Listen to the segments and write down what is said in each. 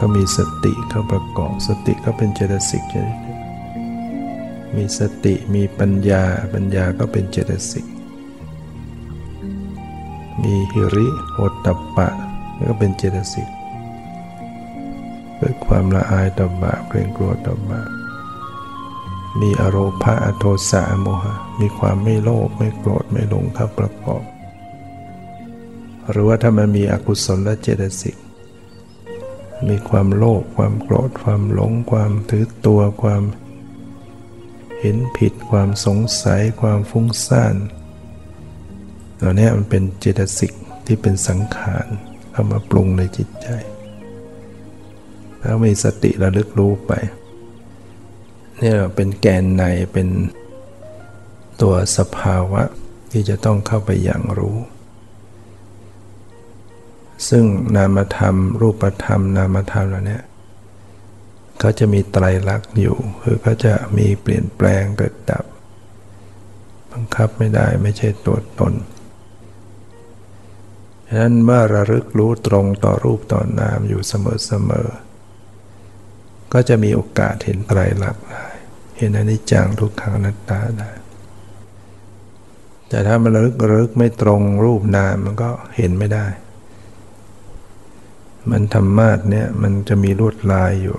ก็มีสติเข้าประกอบสติก็เป็นเจตสิกมีสติมีปัญญาปัญญาก็เป็นเจตสิก มีหิริโอตตปะก็เป็นเจตสิกเกิดความละอายต่อบาปเกรงกลัวต่อบาปมีอโรภะอโทสะโมหะ มีความไม่โลภไม่โกรธไม่หลงเข้าประกอบ หรือว่าถ้ามันมีอกุศลและเจตสิก มีความโลภความโกรธความหลง ความถือตัวความเห็นผิดความสงสัยความฟุ้งซ่านเหล่านี้มันเป็นเจตสิกที่เป็นสังขารเข้ามาปรุงในจิตใจแล้วมีสติระลึกรู้ไปนี่เป็นแกนในเป็นตัวสภาวะที่จะต้องเข้าไปอย่างรู้ ซึ่งนามธรรม รูปธรรม นามธรรมเหล่านี้เขาจะมีไตรลักษณ์อยู่ คือเขาจะมีเปลี่ยนแปลงเกิดดับ บังคับไม่ได้ไม่ใช่ตัวตนฉะนั้นเมื่อระลึกรู้ตรงต่อรูปต่อนามอยู่เสมอๆก็จะมีโอกาสเห็นไตรลักษณ์ได้เห็นอนิจจังทุกขังนัตตาได้แต่ถ้ามันระลึกระลึกไม่ตรงรูปนามมันก็เห็นไม่ได้ มันธรรมาทเนี่ยมันจะมีลวดลายอยู่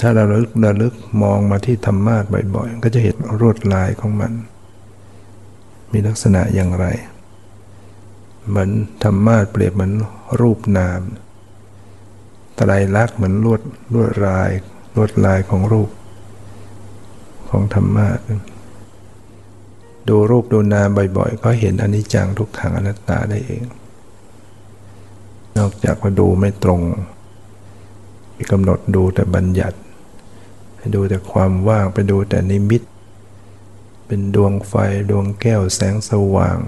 ถ้าเราลึกระลึกมองมาที่ธรรมาทบ่อยๆ ก็จะเห็นลวดลายของมัน มีลักษณะอย่างไร เหมือนธรรมาทเปรียบเหมือนรูปนามตรายลักษณ์เหมือนลวดลวดลายลวดลายของรูป ของธรรมาทดูรูปดูนามบ่อยๆ ก็เห็นอนิจจังทุกขังอนัตตาได้เอง นอกจากมาดูไม่ตรงไปกำหนดดูแต่บัญญัติ ไปดูแต่ความว่างไปดูแต่นิมิต เป็นดวงไฟดวงแก้วแสงสว่าง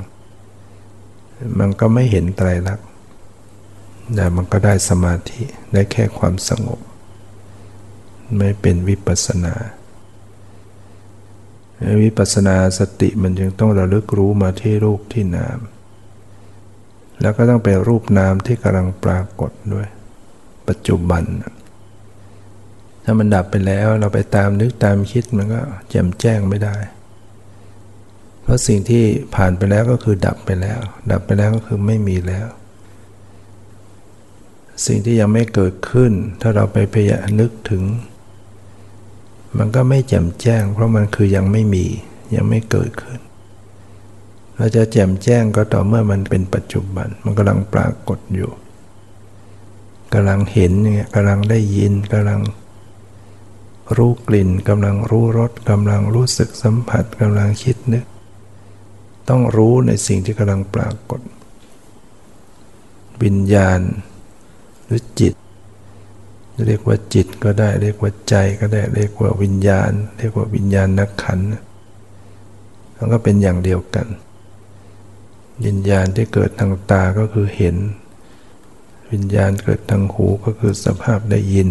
มันก็ไม่เห็นไตรลักษณ์แต่มันก็ได้สมาธิได้แค่ความสงบ ไม่เป็นวิปัสนา วิปัสนาสติมันจึงต้องระลึกรู้มาที่รูปที่นาม แล้วก็ต้องเป็นรูปนามที่กำลังปรากฏด้วย ปัจจุบัน ถ้ามันดับไปแล้วเราไปตามนึกตามคิดมันก็แจ่มแจ้งไม่ได้ เพราะสิ่งที่ผ่านไปแล้วก็คือดับไปแล้ว ดับไปแล้วก็คือไม่มีแล้ว สิ่งที่ยังไม่เกิดขึ้น ถ้าเราไปพยายามนึกถึง มันก็ไม่แจ่มแจ้ง เพราะมันคือยังไม่มียังไม่เกิดขึ้น เราจะแจ่มแจ้งก็ต่อเมื่อมันเป็นปัจจุบัน มันกำลังปรากฏอยู่กำลังเห็นเนี่ยกำลังได้ยินกำลังรู้กลิ่นกำลังรู้รสกำลังรู้สึกสัมผัสกำลังคิดนึกต้องรู้ในสิ่งที่กำลังปรากฏ วิญญาณ หรือจิต เรียกว่าจิตก็ได้ เรียกว่าใจก็ได้ เรียกว่าวิญญาณ เรียกว่าวิญญาณนักขันมันก็เป็นอย่างเดียวกัน วิญญาณที่เกิดทางตาก็คือเห็น วิญญาณเกิดทางหูก็คือสภาพได้ยิน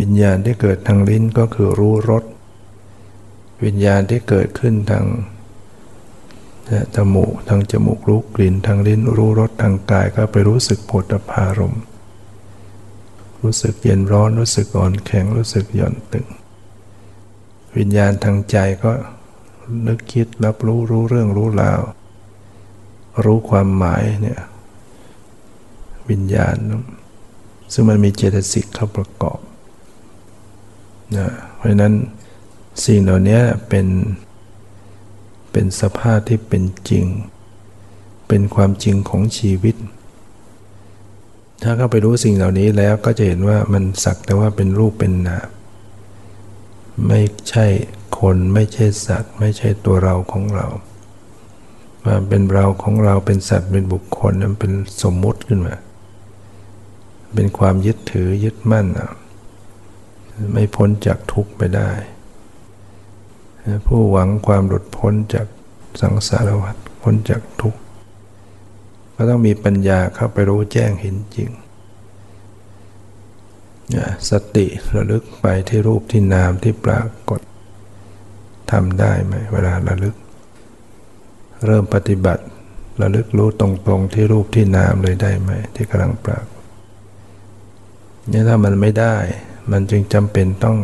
วิญญาณที่เกิดทางลิ้นก็คือรู้รสวิญญาณที่เกิดขึ้นทางจมูกทางจมูกรู้กลิ่นทางลิ้นรู้รสทางกายก็ไปรู้สึกโผฏฐารมรู้สึกเย็นร้อนรู้สึกอ่อนแข็งรู้สึกหย่อนตึง วิญญาณทางใจก็ นึกคิดรับรู้รู้เรื่องรู้ราว รู้ความหมายเนี่ยวิญญาณ ซึ่งมันมีเจตสิกเข้าประกอบนะเพราะนั้นสิ่งเหล่านี้เป็นเป็นสภาพที่เป็นจริง เป็นความจริงของชีวิต ถ้าเข้าไปรู้สิ่งเหล่านี้แล้วก็จะเห็นว่ามันสักแต่ว่าเป็นรูปเป็นนามไม่ใช่ คนไม่ใช่สัตว์ ไม่ใช่ตัวเราของเรามาเป็นเราของเราเป็นสัตว์เป็นบุคคลนั้นเป็นสมมุติขึ้นมา เป็นความยึดถือยึดมั่นไม่พ้นจากทุกข์ไปได้ ผู้หวังความหลุดพ้นจากสังสารวัฏพ้นจากทุกข์ก็ต้องมีปัญญาเข้าไปรู้แจ้งเห็นจริง สติระลึกไปที่รูปที่นามที่ปรากฏ ทำได้ไหมเวลาระลึก เริ่มปฏิบัติระลึกรู้ตรงๆที่รูปที่นามเลยได้ไหม ที่กำลังปรากเนี่ยถ้ามันไม่ได้ มันจึงจำเป็นต้อง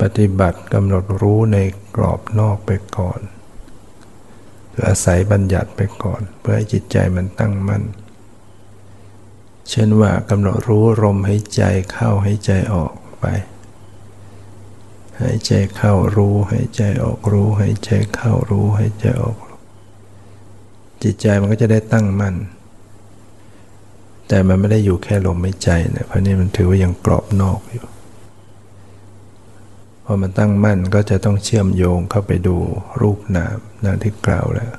ปฏิบัติกำหนดรู้ในกรอบนอกไปก่อนคืออาศัยบัญญัติไปก่อน เพื่อให้จิตใจมันตั้งมั่นเช่นว่ากำหนดรู้ลมหายใจเข้าหายใจออกไป หายใจเข้ารู้หายใจออกรู้หายใจเข้ารู้หายใจออกจิตใจมันก็จะได้ตั้งมั่น แต่มันไม่ได้อยู่แค่ลมหายใจนะเพราะนี่มันถือว่ายังกรอบนอกอยู่พอมันตั้งมั่นก็จะต้องเชื่อมโยงเข้าไปดูรูปนามนั่นที่กล่าวแล้ว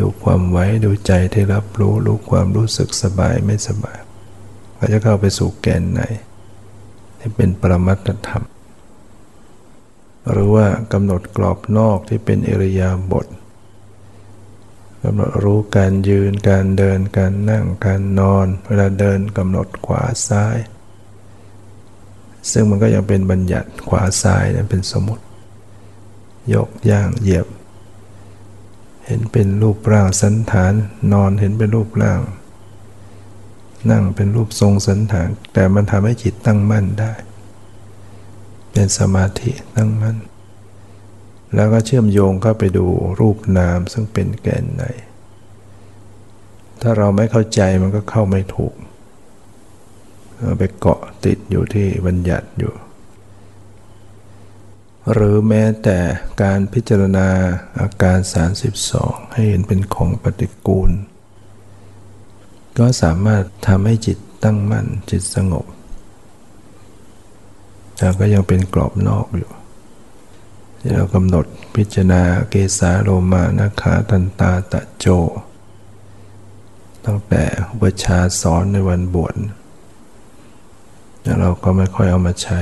ดูความไว้ดูใจที่รับรู้รู้ความรู้สึกสบายไม่สบาย ก็จะเข้าไปสู่แกนใน ที่เป็นปรมัตธรรม หรือว่ากำหนดกรอบนอกที่เป็นอริยาบทกำหนดรู้การยืนการเดินการนั่งการนอน เวลาเดินกำหนดขวาซ้าย ซึ่งมันก็ยังเป็นบัญญัติขวาซ้ายนั้นเป็นสมมติ ยกย่างเหยียบ เห็นเป็นรูปร่างสันฐาน นอนเห็นเป็นรูปร่าง นั่งเป็นรูปทรงสันฐาน แต่มันทำให้จิตตั้งมั่นได้ เป็นสมาธิตั้งมั่น แล้วก็เชื่อมโยงเข้าไปดูรูปนามซึ่งเป็นแกนในถ้าเราไม่เข้าใจมันก็เข้าไม่ถูกไปเกาะติดอยู่ที่บัญญัติอยู่ หรือแม้แต่การพิจารณาอาการ 32 ให้เห็นเป็นของปฏิกูล ก็สามารถทำให้จิตตั้งมั่นจิตสงบ แต่ก็ยังเป็นกรอบนอกอยู่ ที่เรากำหนดพิจารณาเกสาโลมานาคาตันตาตะโจ ตั้งแต่อุปชาสอนในวันบวชเราก็ไม่ค่อยเอามาใช้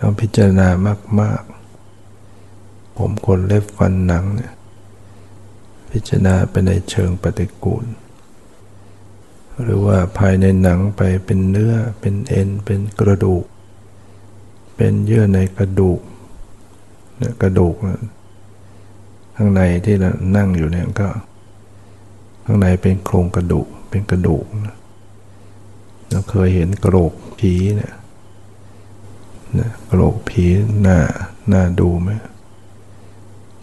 ต้องพิจารณามาก ๆ ผมคนเล็บฟันหนังเนี่ยพิจารณาไปในเชิงปฏิกูล หรือว่าภายในหนังไปเป็นเนื้อเป็นเอ็น เป็นกระดูก เป็นเยื่อในกระดูกเนี่ยกระดูกข้างในที่เรานั่งอยู่เนี่ยก็ ข้างในเป็นโครงกระดูกเป็นกระดูกเราเคยเห็นกระโหลกผีเนี่ยนะกระโหลกผีหน้าหน้าดูไหม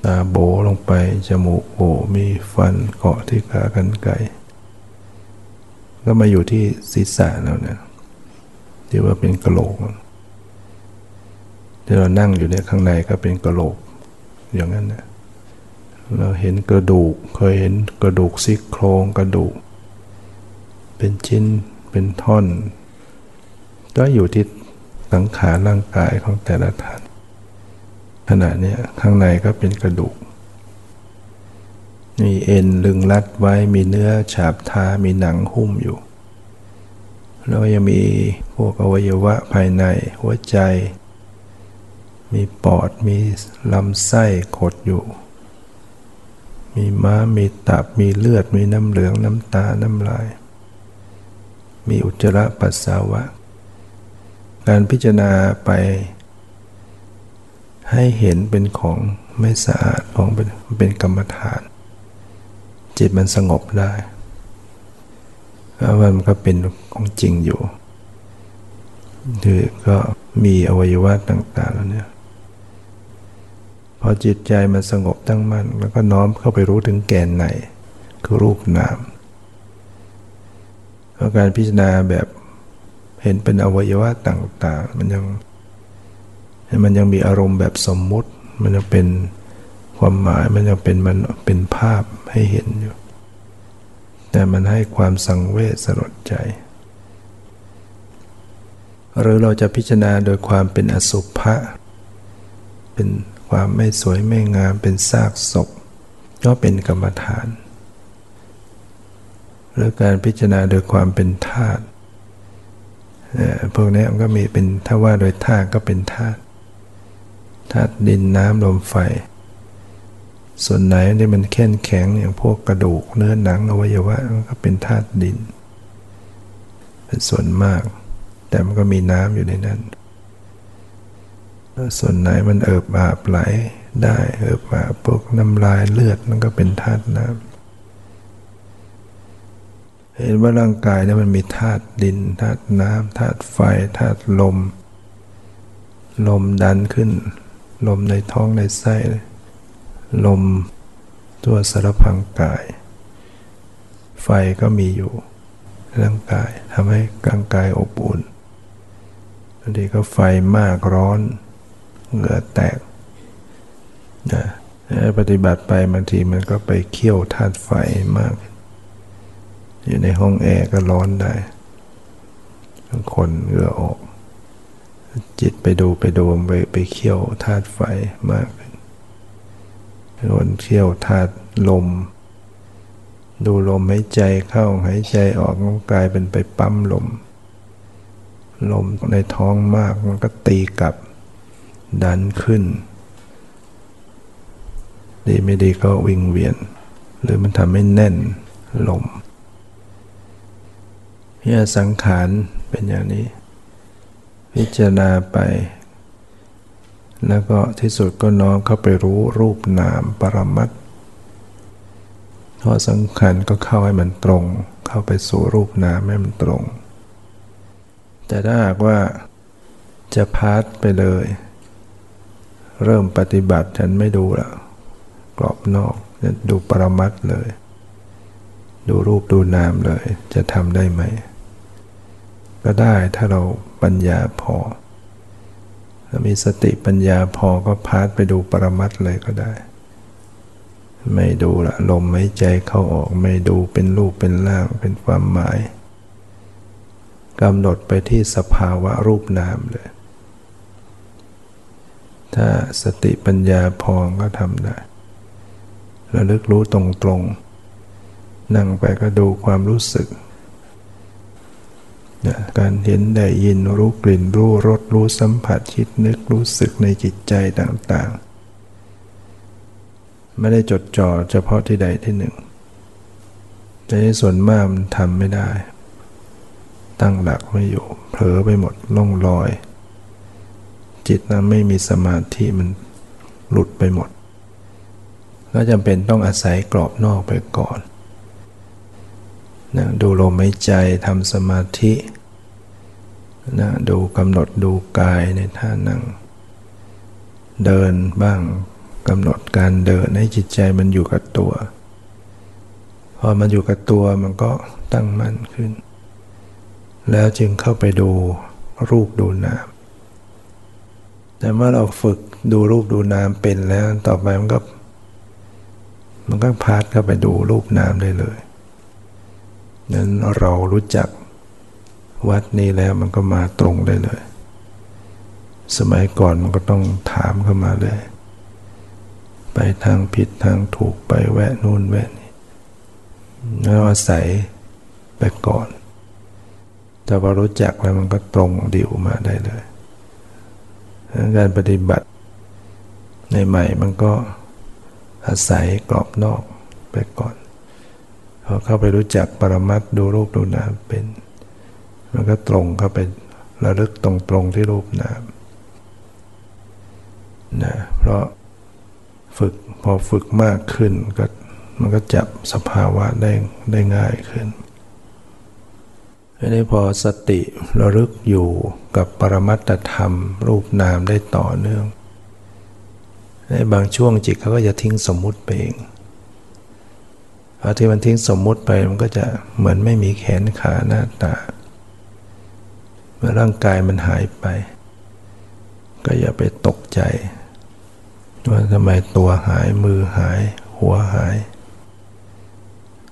ตาโบลงไปจมูกโบมีฟันเกาะที่ขากันไก่ ก็มาอยู่ที่ศีรษะแล้วเนี่ยที่ว่าเป็นกระโหลกที่เรานั่งอยู่ในข้างในก็เป็นกระโหลก อย่างนั้นนะเราเห็นกระดูก เคยเห็นกระดูกซี่โครงกระดูก เป็นชิ้นเป็นท่อน ก็อยู่ที่สังขารร่างกายของแต่ละท่านขณะนี้ข้างในก็เป็นกระดูก มีเอ็นลึงรัดไว้มีเนื้อฉาบทา มีหนังหุ้มอยู่ แล้วยังมีพวกอวัยวะภายในหัวใจ มีปอดมีลำไส้ขดอยู่ มีม้ามีตับมีเลือดมีน้ำเหลืองน้ำตาน้ำลาย มีอุจจาระปัสสาวะ การพิจารณาไปให้เห็นเป็นของไม่สะอาดของเป็นเป็นกรรมฐาน จิตมันสงบได้แล้วมันก็เป็นของจริงอยู่คือก็มีอวัยวะต่างๆแล้วเนี่ยพอจิตใจมันสงบตั้งมั่นแล้วก็น้อมเข้าไปรู้ถึงแก่นไหนคือรูปนามแล้วการพิจารณาแบบเห็นเป็นอวัยวะต่างๆ มันยัง มันยังมีอารมณ์แบบสมมุติ มันยังเป็น ความหมายมันยังเป็นมันเป็นภาพให้เห็นอยู่ แต่มันให้ความสังเวชสลดใจ หรือเราจะพิจารณาโดยความเป็นอสุภะเป็นความไม่สวยไม่งามเป็นซากศพ ก็เป็นกรรมฐาน หรือการพิจารณาโดยความเป็นธาตุพวกนี้มันก็มีเป็นถ้าว่าโดยธาตุก็เป็นธาตุธาตุดินน้ำลมไฟ ส่วนไหนที่มันแข็งแข็งอย่างพวกกระดูกเนื้อหนังอวัยวะมันก็เป็นธาตุดิน เป็นส่วนมาก แต่มันก็มีน้ำอยู่ในนั้น ส่วนไหนมันเอิบอาบไหลได้เอิบอาบพวกน้ำลายเลือดมันก็เป็นธาตุน้ำเห็นว่าร่างกายเนี่ยมันมีธาตุดินธาตุน้ำธาตุไฟธาตุลม ลมดันขึ้น ลมในท้องในไส้ล ลม ตัวสารพังกาย ไฟก็มีอยู่ร่างกายทำให้ร่างกายอบอุ่นบางทีก็ไฟมากร้อน เหงื่อแตกนะปฏิบัติไปบางทีมันก็ไปเคี่ยวธาตุไฟมาก อยู่ในห้องแอร์ก็ร้อนได้บางคนเหงื่อออก จิตไปดูไปดูไปไปเคี่ยวธาตุไฟมากคน เคี่ยวธาตุลม ดูลมหายใจเข้าหายใจออกก็กลายเป็นไปปั๊มลม ลมในท้องมากมันก็ตีกลับ ดันขึ้น ดีไม่ดีก็วิงเวียน หรือมันทำให้แน่นลมพิจารสังขารเป็นอย่างนี้ พิจารณาไป แล้วก็ที่สุดก็น้อมเข้าไปรู้รูปนามปรมัตพอสังขารก็เข้าให้มันตรง เข้าไปสู่รูปนามให้มันตรง แต่ถ้าหากว่าจะพาดไปเลย เริ่มปฏิบัติฉันไม่ดูละกรอบนอกจะดูปรมัตเลย ดูรูปดูนามเลย จะทำได้ไหม ก็ได้ถ้าเราปัญญาพอ ถ้ามีสติปัญญาพอก็พาดไปดูปรมัตเลยก็ได้ ไม่ดูละลมไม่ใจเข้าออกไม่ดูเป็นรูปเป็นร่างเป็นความหมายกำหนดไปที่สภาวะรูปนามเลย ถ้าสติปัญญาพอก็ทำได้ระลึกรู้ตรงๆ นั่งไปก็ดูความรู้สึก การเห็นได้ยินรู้กลิ่นรู้รสรู้สัมผัสคิดนึกรู้สึกในจิตใจต่างๆ ไม่ได้จดจ่อเฉพาะที่ใดที่หนึ่ง แต่ในส่วนมากมันทำไม่ได้ ตั้งหลักไม่อยู่ เผลอไปหมดล่องลอย จิตนั้นไม่มีสมาธิมันหลุดไปหมด ก็จำเป็นต้องอาศัยกรอบนอกไปก่อน นะดูลมหายใจทำสมาธินะดูกำหนดดูกายในท่านั่ง เดินบ้างกำหนดการเดินให้จิตใจมันอยู่กับตัว พอมันอยู่กับตัวมันก็ตั้งมั่นขึ้น แล้วจึงเข้าไปดูรูปดูนาม แต่เมื่อเราฝึกดูรูปดูนามเป็นแล้วต่อไปมันก็ มันก็พาดเข้าไปดูรูปนามได้เลย นั้นเรารู้จักวัดนี้แล้วมันก็มาตรงได้เลย สมัยก่อนมันก็ต้องถามเข้ามาเลย ไปทางผิดทางถูกไปแวะนู่นแวะนี่แล้วอาศัยไปก่อน แต่พอรู้จักแล้วมันก็ตรงดิวมาได้เลยการปฏิบัติในใหม่มันก็อาศัยกรอบนอกไปก่อน พอเข้าไปรู้จักปรมัตดูรูปดูนามเป็น มันก็ตรงเข้าไประลึกตรงๆที่รูปนามนะเพราะฝึกพอฝึกมากขึ้นก็มันก็จับสภาวะได้ได้ง่ายขึ้นอันนี้พอสติระลึกอยู่กับปรมัตธรรม รูปนามได้ต่อเนื่อง ในบางช่วงจิตเขาก็จะทิ้งสมมุติไปเอง พอที่มันทิ้งสมมุติไปมันก็จะเหมือนไม่มีแขนขาหน้าตา เมื่อร่างกายมันหายไป ก็อย่าไปตกใจ ว่าทำไมตัวหายมือหาย หัวหาย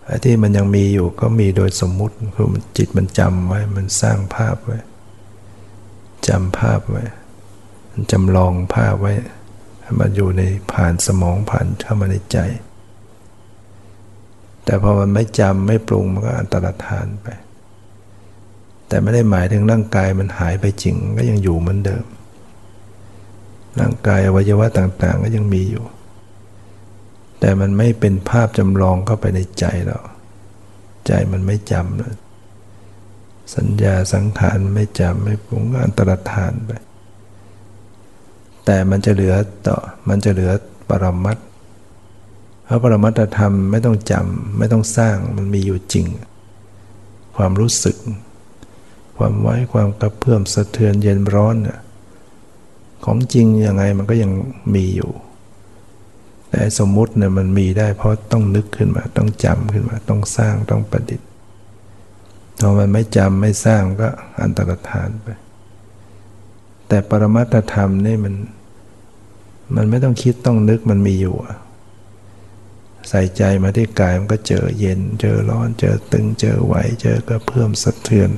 ไอ้ที่มันยังมีอยู่ก็มีโดยสมมุติคือมันจิตมันจำไว้มันสร้างภาพไว้จำภาพไว้ มันจำลองภาพไว้มันอยู่ในผ่านสมองผ่านเข้ามาในใจ แต่พอมันไม่จำไม่ปรุงมันก็อันตรธานไป แต่ไม่ได้หมายถึงร่างกายมันหายไปจริงก็ยังอยู่เหมือนเดิม ร่างกายอวัยวะต่างๆ ก็ยังมีอยู่ แต่มันไม่เป็นภาพจำลองเข้าไปในใจเรา ใจมันไม่จำนะสัญญาสังขารไม่จำไม่ปรุงก็อันตรธานไป แต่มันจะเหลือต่อมันจะเหลือปรมัตเพราะปรมัตธรรมไม่ต้องจำไม่ต้องสร้างมันมีอยู่จริง ความรู้สึก ความไว้ความกระเพื่อมสะเทือนเย็นร้อนของจริงยังไงมันก็ยังมีอยู่ แต่สมมุติเนี่ยมันมีได้เพราะต้องนึกขึ้นมา ต้องจำขึ้นมา ต้องสร้างต้องประดิษฐ์พอมันไม่จำไม่สร้างก็อันตรธานไป แต่ปรมัตธรรมนี่มัน มันไม่ต้องคิดต้องนึกมันมีอยู่ ใส่ใจมาที่กายมันก็เจอเย็น เจอร้อน เจอตึง เจอไหว เจอกระเพื่อมสะเทือน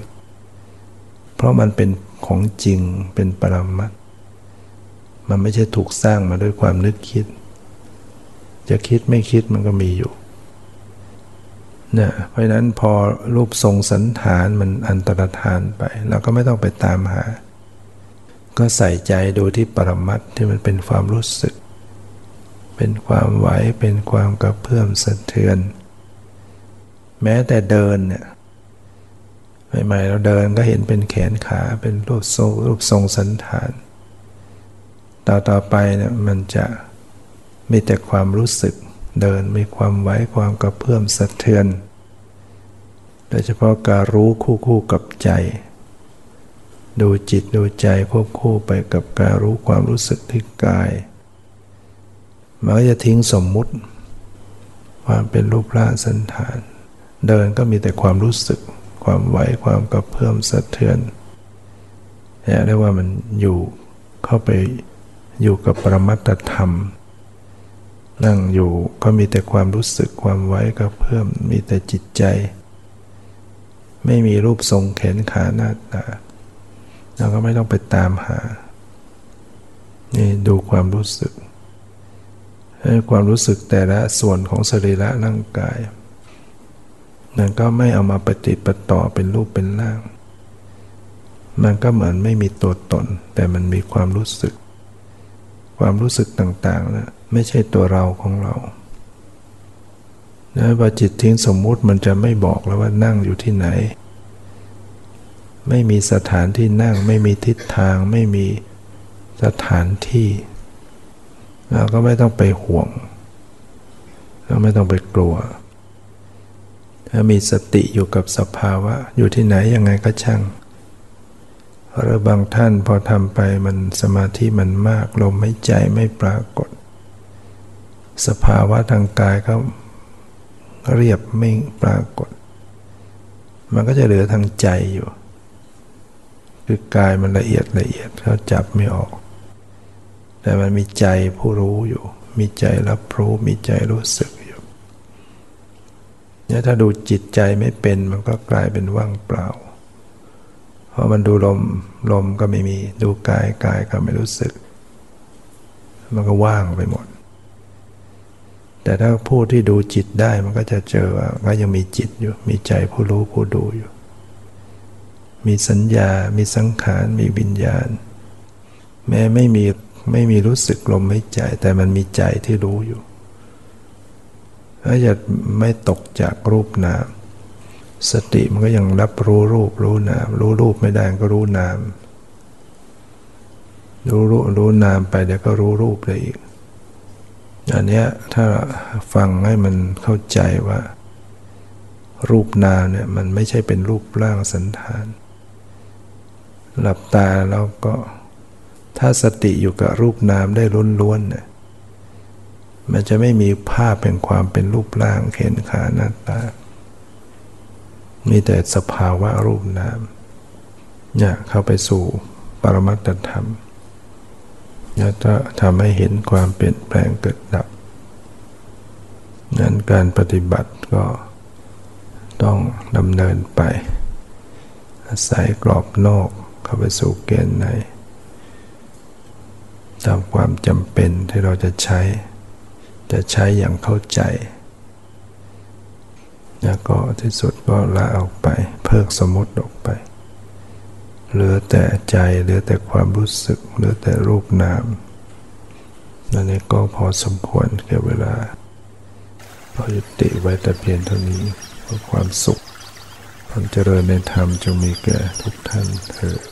เพราะมันเป็นของจริงเป็นปรมัตมันไม่ใช่ถูกสร้างมาด้วยความนึกคิด จะคิดไม่คิดมันก็มีอยู่เนี่ยเพราะนั้นพอรูปทรงสันฐานมันอันตรธานไปเราก็ไม่ต้องไปตามหา ก็ใส่ใจดูที่ปรมัตที่มันเป็นความรู้สึก เป็นความไหวเป็นความกระเพื่อมสะเทือน แม้แต่เดินเนี่ยใหม่ๆเราเดินก็เห็นเป็นแขนขาเป็นรูปทรงรูปทรงสันฐาน ต่อต่อไปเนี่ยมันจะมีแต่ความรู้สึกเดินมีความไหวความกระเพื่อมสะเทือน โดยเฉพาะการรู้คู่คู่กับใจ ดูจิตดูใจควบคู่ไปกับการรู้ความรู้สึกที่กาย มันก็จะทิ้งสมมุติ ความเป็นรูปร่างสันฐาน เดินก็มีแต่ความรู้สึก ความไหวความกระเพื่อมสะเทือนเนี่ยเรียกว่ามันอยู่เข้าไปอยู่กับปรมัตธรรม นั่งอยู่ก็มีแต่ความรู้สึกความไหวกระเพื่อมมีแต่จิตใจ ไม่มีรูปทรงแขนขาหน้าตาเราก็ไม่ต้องไปตามหา นี่ดูความรู้สึก ความรู้สึกแต่ละส่วนของสรีระร่างกายนั่นก็ไม่เอามาปฏิปต่อเป็นรูปเป็นร่าง มันก็เหมือนไม่มีตัวตน แต่มันมีความรู้สึก ความรู้สึกต่างๆนะไม่ใช่ตัวเราของเรานะพอจิตทิ้งสมมุติมันจะไม่บอกแล้วว่านั่งอยู่ที่ไหน ไม่มีสถานที่นั่ง ไม่มีทิศทาง ไม่มีสถานที่ เราก็ไม่ต้องไปห่วง เราไม่ต้องไปกลัว ถ้ามีสติอยู่กับสภาวะ อยู่ที่ไหนยังไงก็ช่างหรือบางท่านพอทำไปมันสมาธิมันมากลมไม่ใจไม่ปรากฏ สภาวะทางกายก็เรียบไม่ปรากฏ มันก็จะเหลือทางใจอยู่ คือกายมันละเอียดละเอียดเขาจับไม่ออก แต่มันมีใจผู้รู้อยู่ มีใจรับรู้มีใจรู้สึกอยู่เนี่ยถ้าดูจิตใจไม่เป็นมันก็กลายเป็นว่างเปล่า เพราะมันดูลมลมก็ไม่มี ดูกายกายก็ไม่รู้สึก มันก็ว่างไปหมด แต่ถ้าผู้ที่ดูจิตได้มันก็จะเจอว่าก็ยังมีจิตอยู่ มีใจผู้รู้ผู้ดูอยู่ มีสัญญา มีสังขาร มีวิญญาณ แม้ไม่มี ไม่มีรู้สึกลมหายใจ แต่มันมีใจที่รู้อยู่ถ้าจะไม่ตกจากรูปนาม สติมันก็ยังรับรู้รูปรู้นาม รู้รูปไม่ได้ก็รู้นาม รู้รู้รู้นามไปเดี๋ยวก็รู้รูปได้อีก อันนี้ถ้าฟังให้มันเข้าใจว่า รูปนามเนี่ยมันไม่ใช่เป็นรูปร่างสันฐาน หลับตาแล้วก็ ถ้าสติอยู่กับรูปนามได้ล้วนๆเนี่ยมันจะไม่มีภาพเป็นความเป็นรูปร่างเข็นขาหน้าตา มีแต่สภาวะรูปนามเนี่ยเข้าไปสู่ปรมัตธรรมเนี่ยจะทำให้เห็นความเปลี่ยนแปลงเกิดดับนั้นการปฏิบัติก็ต้องดำเนินไป อาศัยกรอบนอกเข้าไปสู่เกณฑ์ไหน ตามความจำเป็นที่เราจะใช้ จะใช้อย่างเข้าใจ แล้วก็ที่สุดก็ละออกไป เพิกสมมติออกไป เหลือแต่ใจ เหลือแต่ความรู้สึก เหลือแต่รูปนามนั่นเองก็พอสมควรแก่เวลาพอยุติไว้แต่เพียงเท่านี้เพื่อความสุขความเจริญในธรรมจงมีแก่ทุกท่านเถิด